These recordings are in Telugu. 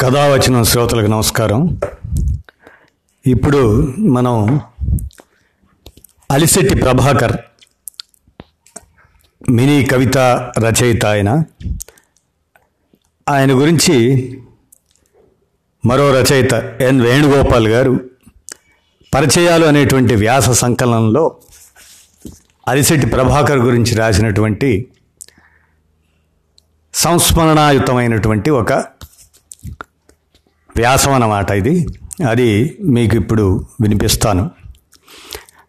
కథావచనం శ్రోతలకు నమస్కారం. ఇప్పుడు మనం అలిశెట్టి ప్రభాకర్ మినీ కవిత రచయిత ఆయన. ఆయన గురించి మరో రచయిత ఎన్ వేణుగోపాల్ గారు పరిచయాలు అనేటువంటి వ్యాస సంకలనంలో అలిశెట్టి ప్రభాకర్ గురించి రాసినటువంటి సంస్మరణాయుతమైనటువంటి ఒక వ్యాసం అన్నమాట ఇది. అది మీకు ఇప్పుడు వినిపిస్తాను.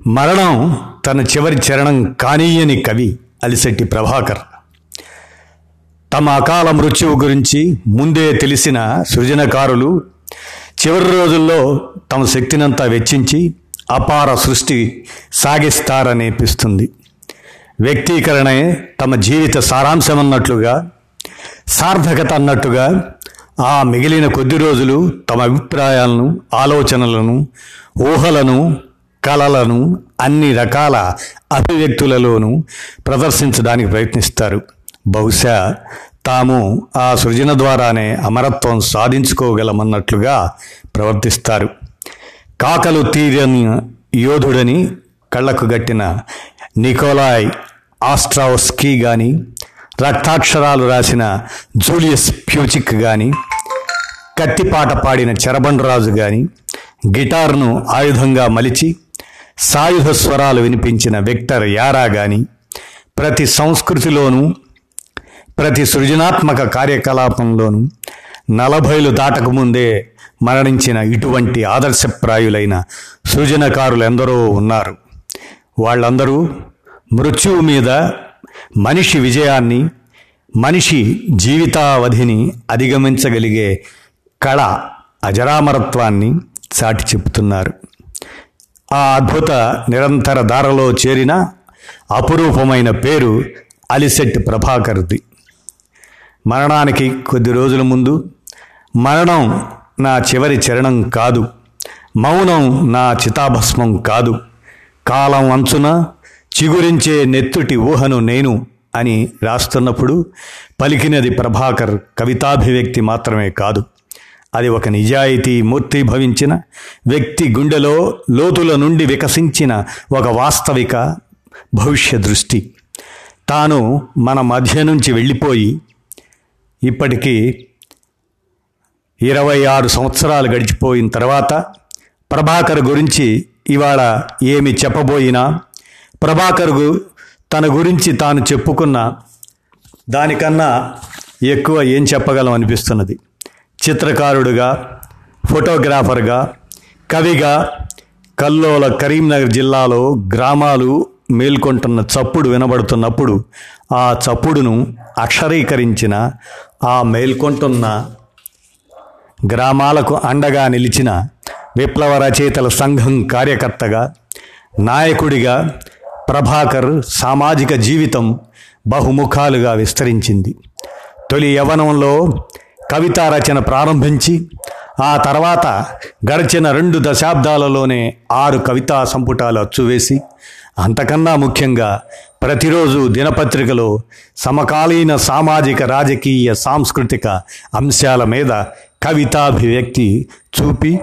మరణం తన చివరి చరణం కానీయని కవి అలిశెట్టి ప్రభాకర్. తమ అకాల మృత్యువు గురించి ముందే తెలిసిన సృజనకారులు చివరి రోజుల్లో తమ శక్తినంతా వెచ్చించి అపార సృష్టి సాగిస్తారనిపిస్తుంది. వ్యక్తీకరణే తమ జీవిత సారాంశం అన్నట్లుగా సార్థకత అన్నట్టుగా ఆ మిగిలిన కొద్ది రోజులు తమ అభిప్రాయాలను ఆలోచనలను ఊహలను కళలను అన్ని రకాల అభివ్యక్తులలోనూ ప్రదర్శించడానికి ప్రయత్నిస్తారు. బహుశా తాము ఆ సృజన ద్వారానే అమరత్వం సాధించుకోగలమన్నట్లుగా ప్రవర్తిస్తారు. కాకలు తీరని యోధుడని కళ్ళకు గట్టిన నికోలాయ్ ఆస్ట్రావస్కీ కానీ రక్తాక్షరాలు రాసిన జూలియస్ ప్యూచిక్ కానీ కత్తిపాట పాడిన చరబండరాజు కానీ గిటార్ను ఆయుధంగా మలిచి సాయుధ స్వరాలు వినిపించిన విక్టర్ యారా కానీ ప్రతి సంస్కృతిలోనూ ప్రతి సృజనాత్మక కార్యకలాపంలోనూ నలభైలు దాటకముందే మరణించిన ఇటువంటి ఆదర్శప్రాయులైన సృజనకారులు ఎందరో ఉన్నారు. వాళ్ళందరూ మృత్యువు మీద మనిషి విజయాన్ని మనిషి జీవితావధిని అధిగమించగలిగే కళ అజరామరత్వాన్ని చాటి చెబుతున్నారు. ఆ అద్భుత నిరంతర దారలో చేరిన అపురూపమైన పేరు అలిసెట్ ప్రభాకర్ది. మరణానికి కొద్ది రోజుల ముందు మరణం నా చివరి చరణం కాదు మౌనం నా చితాభస్మం కాదు కాలం అంచున చిగురించే నెత్తుటి ఊహను నేను అని రాస్తున్నప్పుడు పలికినది ప్రభాకర్ కవితాభివ్యక్తి మాత్రమే కాదు. అది ఒక నిజాయితీ మూర్తి భవించిన వ్యక్తి గుండెలో లోతుల నుండి వికసించిన ఒక వాస్తవిక భవిష్య దృష్టి. తాను మన మధ్య నుంచి వెళ్ళిపోయి ఇప్పటికీ ఇరవై ఆరు సంవత్సరాలు గడిచిపోయిన తర్వాత ప్రభాకర్ గురించి ఇవాళ ఏమి చెప్పబోయినా ప్రభాకర్ తన గురించి తాను చెప్పుకున్న దానికన్నా ఎక్కువ ఏం చెప్పగలం అనిపిస్తున్నది. చిత్రకారుడుగా ఫోటోగ్రాఫర్గా కవిగా కల్లోల కరీంనగర్ జిల్లాలో గ్రామాలు మేల్కొంటున్న చప్పుడు వినబడుతున్నప్పుడు ఆ చప్పుడును అక్షరీకరించిన ఆ మేల్కొంటున్న గ్రామాలకు అండగా నిలిచిన విప్లవ రచయితల సంఘం కార్యకర్తగా నాయకుడిగా ప్రభాకర్ సామాజిక జీవితం బహుముఖాలుగా విస్తరించింది. తొలి యవనంలో కవితా రచన ప్రారంభించి ఆ తర్వాత గడిచిన రెండు దశాబ్దాలలోనే ఆరు కవితా సంపుటాలు అచ్చువేసి అంతకన్నా ముఖ్యంగా ప్రతిరోజు దినపత్రికలో సమకాలీన సామాజిక రాజకీయ సాంస్కృతిక అంశాల మీద కవితాభివ్యక్తి చూపి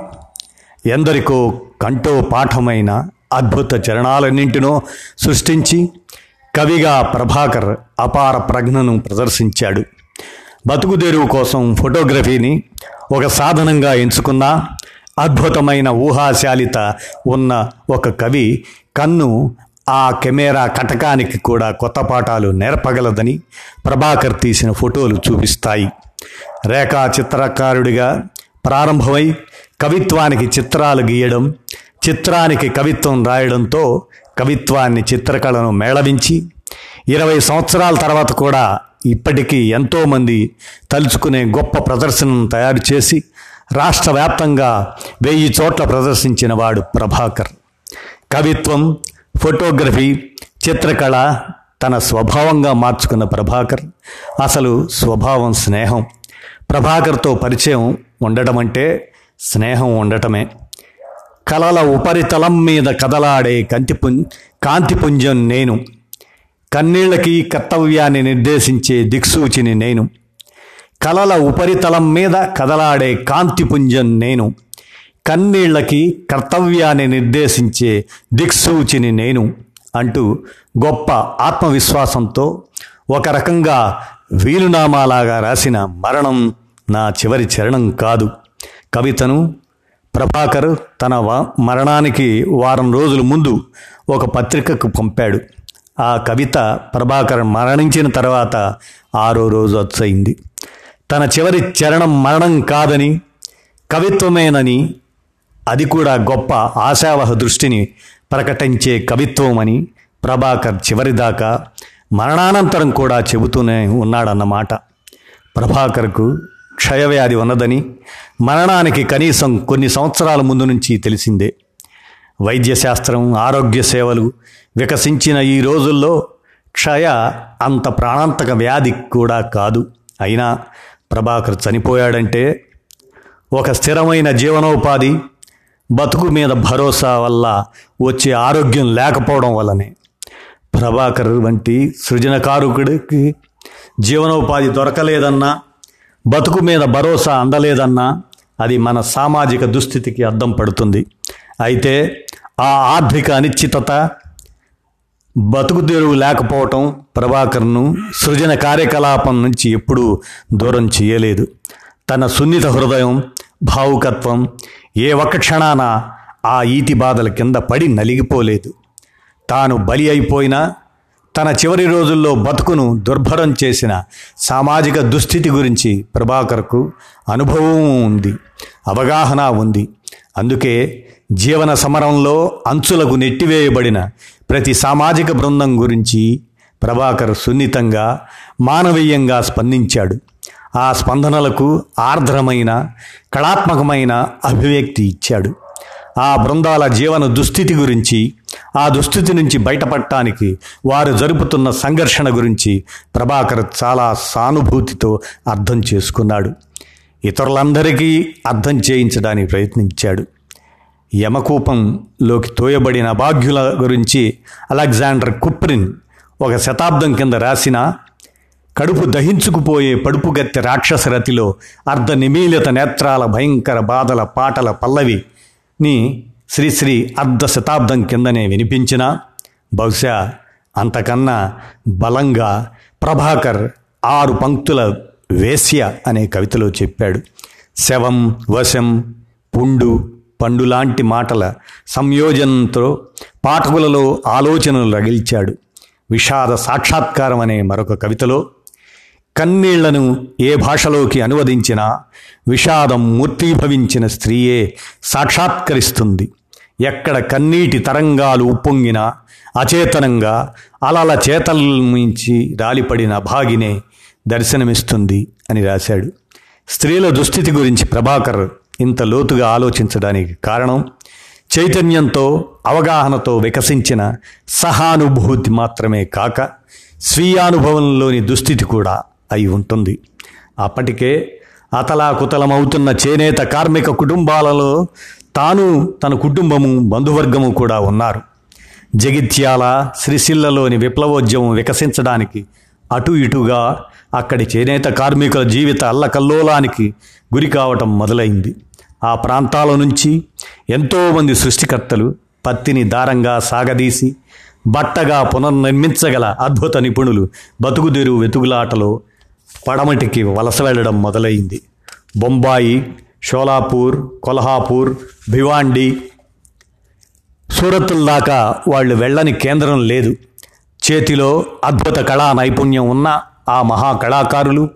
ఎందరికో కంటో పాఠమైన అద్భుత చరణాలన్నింటినో సృష్టించి కవిగా ప్రభాకర్ అపార ప్రజ్ఞను ప్రదర్శించాడు. బతుకుదేరువు కోసం ఫోటోగ్రఫీని ఒక సాధనంగా ఎంచుకున్న అద్భుతమైన ఊహాశాలిత ఉన్న ఒక కవి కన్ను ఆ కెమెరా కటకానికి కూడా కొత్త పాఠాలు నేర్పగలదని ప్రభాకర్ తీసిన ఫోటోలు చూపిస్తాయి. రేఖా చిత్రకారుడిగా ప్రారంభమై కవిత్వానికి చిత్రాలు గీయడం చిత్రానికి కవిత్వం రాయడంతో కవిత్వాన్ని చిత్రకళను మేళవించి ఇరవై సంవత్సరాల తర్వాత కూడా ఇప్పటికీ ఎంతోమంది తలుచుకునే గొప్ప ప్రదర్శనను తయారు చేసి రాష్ట్ర వ్యాప్తంగా వెయ్యి చోట్ల ప్రదర్శించిన వాడు ప్రభాకర్. కవిత్వం ఫోటోగ్రఫీ చిత్రకళ తన స్వభావంగా మార్చుకున్న ప్రభాకర్. అసలు స్వభావం స్నేహం. ప్రభాకర్తో పరిచయం ఉండటం అంటే స్నేహం ఉండటమే. కలల ఉపరితలం మీద కదలాడే కంతిపు కాంతిపుంజం నేను. కన్నీళ్ళకి కర్తవ్యాన్ని నిర్దేశించే దిక్సూచిని నేను. కలల ఉపరితలం మీద కదలాడే కాంతిపుంజం నేను. కన్నీళ్ళకి కర్తవ్యాన్ని నిర్దేశించే దిక్సూచిని నేను అంటూ గొప్ప ఆత్మవిశ్వాసంతో ఒక రకంగా వీలునామాలాగా రాసిన మరణం నా చివరి చరణం కాదు. కవితను ప్రభాకర్ తన వ- మరణానికి వారం రోజుల ముందు ఒక పత్రికకు పంపాడు. ఆ కవిత ప్రభాకర్ మరణించిన తర్వాత ఆరో రోజు అచ్చయింది. తన చివరి చరణం మరణం కాదని కవిత్వమేనని అది కూడా గొప్ప ఆశావహ దృష్టిని ప్రకటించే కవిత్వమని ప్రభాకర్ చివరిదాకా మరణానంతరం కూడా చెబుతూనే ఉన్నాడన్నమాట. ప్రభాకర్కు క్షయవ్యాధి ఉన్నదని మరణానికి కనీసం కొన్ని సంవత్సరాల ముందు నుంచి తెలిసిందే. వైద్యశాస్త్రం ఆరోగ్య సేవలు వికసించిన ఈ రోజుల్లో క్షయ అంత ప్రాణాంతక వ్యాధి కూడా కాదు. అయినా ప్రభాకర్ చనిపోయాడంటే ఒక స్థిరమైన జీవనోపాధి బతుకు మీద భరోసా వల్ల వచ్చే ఆరోగ్యం లేకపోవడం వల్లనే. ప్రభాకర్ వంటి సృజనకారుకుడికి జీవనోపాధి దొరకలేదన్నా బతుకు మీద భరోసా అందలేదన్నా అది మన సామాజిక దుస్థితికి అద్దం పడుతుంది. అయితే ఆ ఆర్థిక అనిశ్చితత బతుకు తెరువు లేకపోవటం ప్రభాకర్ను సృజన కార్యకలాపం నుంచి ఎప్పుడూ దూరం చేయలేదు. తన సున్నిత హృదయం భావుకత్వం ఏ ఒక్క క్షణాన ఆ ఈతి బాధల కింద పడి నలిగిపోలేదు. తాను బలి అయిపోయినా తన చివరి రోజుల్లో బతుకును దుర్భరం చేసిన సామాజిక దుస్థితి గురించి ప్రభాకర్కు అనుభవం ఉంది అవగాహన ఉంది. అందుకే జీవన సమరంలో అంచులకు నెట్టివేయబడిన ప్రతి సామాజిక బృందం గురించి ప్రభాకర్ సున్నితంగా మానవీయంగా స్పందించాడు. ఆ స్పందనలకు ఆర్ద్రమైన కళాత్మకమైన అభివ్యక్తి ఇచ్చాడు. ఆ బృందాల జీవన దుస్థితి గురించి ఆ దుస్థితి నుంచి బయటపడటానికి వారు జరుపుతున్న సంఘర్షణ గురించి ప్రభాకర్ చాలా సానుభూతితో అర్థం చేసుకున్నాడు. ఇతరులందరికీ అర్థం చేయించడానికి ప్రయత్నించాడు. యమకూపంలోకి తోయబడిన అభాగ్యుల గురించి అలెగ్జాండర్ కుప్రిన్ ఒక శతాబ్దం కింద రాసిన కడుపు దహించుకుపోయే పడుపుగత్తె రాక్షస రతిలో అర్ధ నిమీలిత నేత్రాల భయంకర బాధల పాటల పల్లవిని శ్రీశ్రీ అర్ధ శతాబ్దం కిందనే వినిపించిన బహుశా అంతకన్నా బలంగా ప్రభాకర్ ఆరు పంక్తుల వేశ్య అనే కవితలో చెప్పాడు. శవం వశం పుండు పండు లాంటి మాటల సంయోజనంతో పాఠకులలో ఆలోచనలు రగిల్చాడు. విషాద సాక్షాత్కారం అనే మరొక కవితలో కన్నీళ్ళను ఏ భాషలోకి అనువదించినా విషాదం మూర్తీభవించిన స్త్రీయే సాక్షాత్కరిస్తుంది. ఎక్కడ కన్నీటి తరంగాలు ఉప్పొంగినా అచేతనంగా అలల చేతల మించి రాలిపడిన భాగినే దర్శనమిస్తుంది అని రాశాడు. స్త్రీల దుస్థితి గురించి ప్రభాకర్ ఇంత లోతుగా ఆలోచించడానికి కారణం చైతన్యంతో అవగాహనతో వికసించిన సహానుభూతి మాత్రమే కాక స్వీయానుభవంలోని దుస్థితి కూడా అయి ఉంటుంది. అప్పటికే అతలాకుతలమవుతున్న చేనేత కార్మిక కుటుంబాలలో తాను తన కుటుంబము బంధువర్గము కూడా ఉన్నారు. జగిత్యాల శ్రీశిల్లలోని విప్లవోద్యమం వికసించడానికి అటు ఇటుగా అక్కడి చేనేత కార్మికుల జీవిత అల్లకల్లోలానికి గురి కావటం మొదలైంది. ఆ ప్రాంతాల నుంచి ఎంతోమంది సృష్టికర్తలు పత్తిని దారంగా సాగదీసి బట్టగా పునర్నిర్మించగల అద్భుత నిపుణులు బతుకుదెరువు వెతుకులాటలో పడమటికి వలస వెళ్ళడం మొదలైంది. బొంబాయి షోలాపూర్ కొల్హాపూర్ భివాండి సూరత్తుల దాకా వాళ్ళు వెళ్ళని కేంద్రం లేదు. చేతిలో అద్భుత కళా నైపుణ్యం ఉన్న ఆ మహా కళాకారులు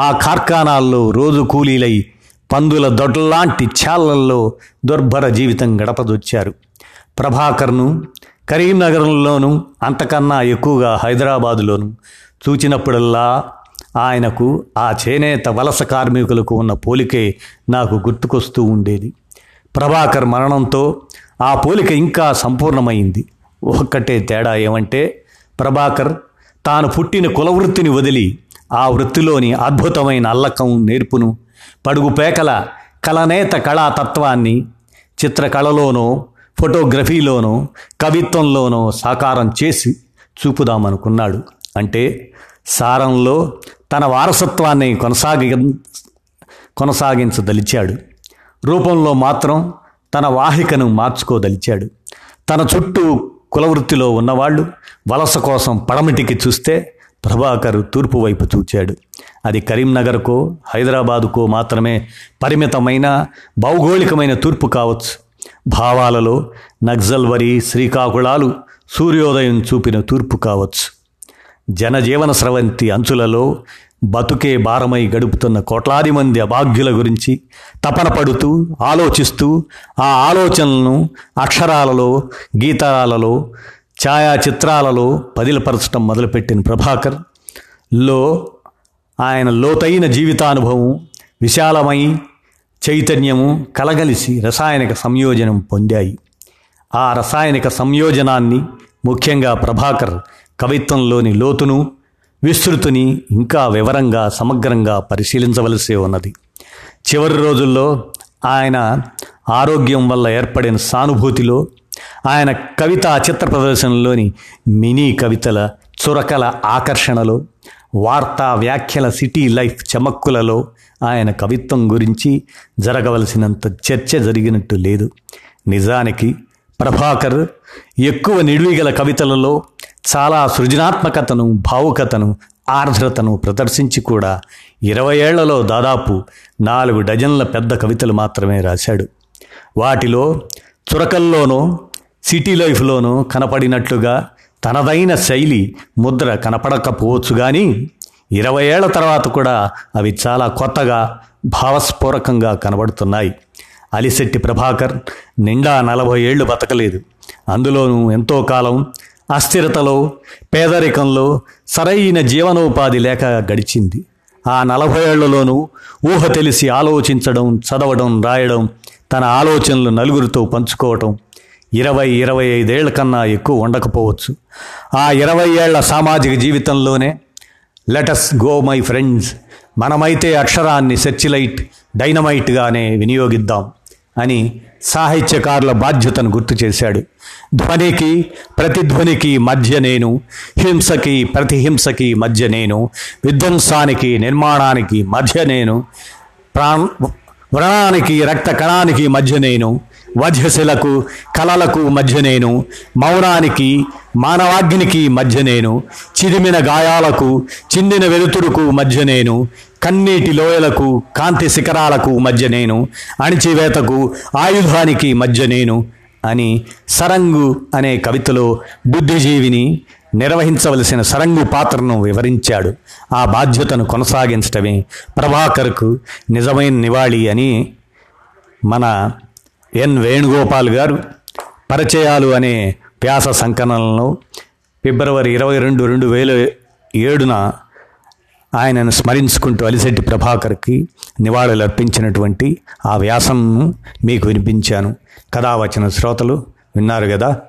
ఆ కార్ఖానాల్లో రోజు కూలీలై పందుల దొడ్లాంటి ఛాలల్లో దుర్భర జీవితం గడపదొచ్చారు. ప్రభాకర్ను కరీంనగరంలోనూ అంతకన్నా ఎక్కువగా హైదరాబాదులోను చూచినప్పుడల్లా ఆయనకు ఆ చేనేత వలస కార్మికులకు ఉన్న పోలికే నాకు గుర్తుకొస్తూ ఉండేది. ప్రభాకర్ మరణంతో ఆ పోలిక ఇంకా సంపూర్ణమైంది. ఒక్కటే తేడా ఏమంటే ప్రభాకర్ తాను పుట్టిన కులవృత్తిని వదిలి ఆ వృత్తిలోని అద్భుతమైన అల్లకం నేర్పును పడుగుపేకల కలనేత కళాతత్వాన్ని చిత్రకళలోనో ఫోటోగ్రఫీలోనో కవిత్వంలోనో సాకారం చేసి చూపుదామనుకున్నాడు. అంటే సారంలో తన వారసత్వాన్ని కొనసాగి కొనసాగించదలిచాడు. రూపంలో మాత్రం తన వాహికను మార్చుకోదలిచాడు. తన చుట్టూ కులవృత్తిలో ఉన్నవాళ్ళు వలస కోసం పడమటికి చూస్తే ప్రభాకర్ తూర్పు వైపు చూచాడు. అది కరీంనగర్కో హైదరాబాదుకో మాత్రమే పరిమితమైన భౌగోళికమైన తూర్పు కావచ్చు. భావాలలో నక్సల్వరి శ్రీకాకుళాలు సూర్యోదయం చూపిన తూర్పు కావచ్చు. జనజీవన స్రవంతి అంచులలో బతుకే భారమై గడుపుతున్న కోట్లాది మంది అభాగ్యుల గురించి తపన పడుతూ ఆలోచిస్తూ ఆ ఆలోచనలను అక్షరాలలో గీతాలలో ఛాయాచిత్రాలలో పదిలపరచడం మొదలుపెట్టిన ప్రభాకర్. లో ఆయన లోతైన జీవితానుభవం విశాలమై చైతన్యము కలగలిసి రసాయనిక సంయోజనం పొందాయి. ఆ రసాయనిక సంయోజనాన్ని ముఖ్యంగా ప్రభాకర్ కవిత్వంలోని లోతును విస్తృతిని ఇంకా వివరంగా సమగ్రంగా పరిశీలించవలసి ఉన్నది. చివరి రోజుల్లో ఆయన ఆరోగ్యం వల్ల ఏర్పడిన సానుభూతిలో ఆయన కవితా చిత్ర ప్రదర్శనలోని మినీ కవితల చురకల ఆకర్షణలో వార్తా వ్యాఖ్యల సిటీ లైఫ్ చమక్కులలో ఆయన కవిత్వం గురించి జరగవలసినంత చర్చ జరిగినట్టు లేదు. నిజానికి ప్రభాకర్ ఎక్కువ నిడివిగల కవితలలో చాలా సృజనాత్మకతను భావుకతను ఆర్ద్రతను ప్రదర్శించి కూడా ఇరవై ఏళ్ళలో దాదాపు నాలుగు డజన్ల పెద్ద కవితలు మాత్రమే రాశాడు. వాటిలో చురకల్లోనూ సిటీ లైఫ్లోనూ కనపడినట్లుగా తనదైన శైలి ముద్ర కనపడకపోవచ్చు కానీ ఇరవై ఏళ్ళ తర్వాత కూడా అవి చాలా కొత్తగా భావస్ఫూరకంగా కనబడుతున్నాయి. అలిశెట్టి ప్రభాకర్ నిండా నలభై ఏళ్ళు బతకలేదు. అందులోనూ ఎంతో కాలం అస్థిరతలో పేదరికంలో సరైన జీవనోపాధి లేక గడిచింది. ఆ నలభై ఏళ్ళలోనూ ఊహ తెలిసి ఆలోచించడం చదవడం రాయడం తన ఆలోచనలు నలుగురితో పంచుకోవటం ఇరవై ఇరవై ఐదేళ్ళ కన్నా ఎక్కువ ఉండకపోవచ్చు. ఆ ఇరవై ఏళ్ళ సామాజిక జీవితంలోనే లెటస్ గో మై ఫ్రెండ్స్ మనమైతే అక్షరాన్ని సెర్చిలైట్ డైనమైట్గానే వినియోగిద్దాం అని సాహిత్యకారుల బాధ్యతను గుర్తు చేశాడు. ధ్వనికి ప్రతిధ్వనికి మధ్య నేను హింసకి ప్రతిహింసకి మధ్య నేను విధ్వంసానికి నిర్మాణానికి మధ్య నేను ప్రాణ వ్రణానికి రక్త కణానికి మధ్య నేను వధ్యశిలకు కళలకు మధ్య నేను మౌనానికి మానవాగ్నికి మధ్య నేను చిరిమిన గాయాలకు చిందిన వెలుతురుకు మధ్య నేను కన్నీటి లోయలకు కాంతి శిఖరాలకు మధ్య నేను అణిచివేతకు ఆయుధానికి మధ్య నేను అని సరంగు అనే కవితలో బుద్ధిజీవిని నిర్వహించవలసిన సరంగు పాత్రను వివరించాడు. ఆ బాధ్యతను కొనసాగించటమే ప్రభాకర్కు నిజమైన నివాళి అని మన ఎన్ వేణుగోపాల్ గారు పరిచయాలు అనే వ్యాస సంకలనంలో ఫిబ్రవరి ఇరవై రెండు రెండు వేల ఏడున ఆయనను స్మరించుకుంటూ అలిశెట్టి ప్రభాకర్కి నివాళులు అర్పించినటువంటి ఆ వ్యాసంను మీకు వినిపించాను. కథావచన శ్రోతలు విన్నారు కదా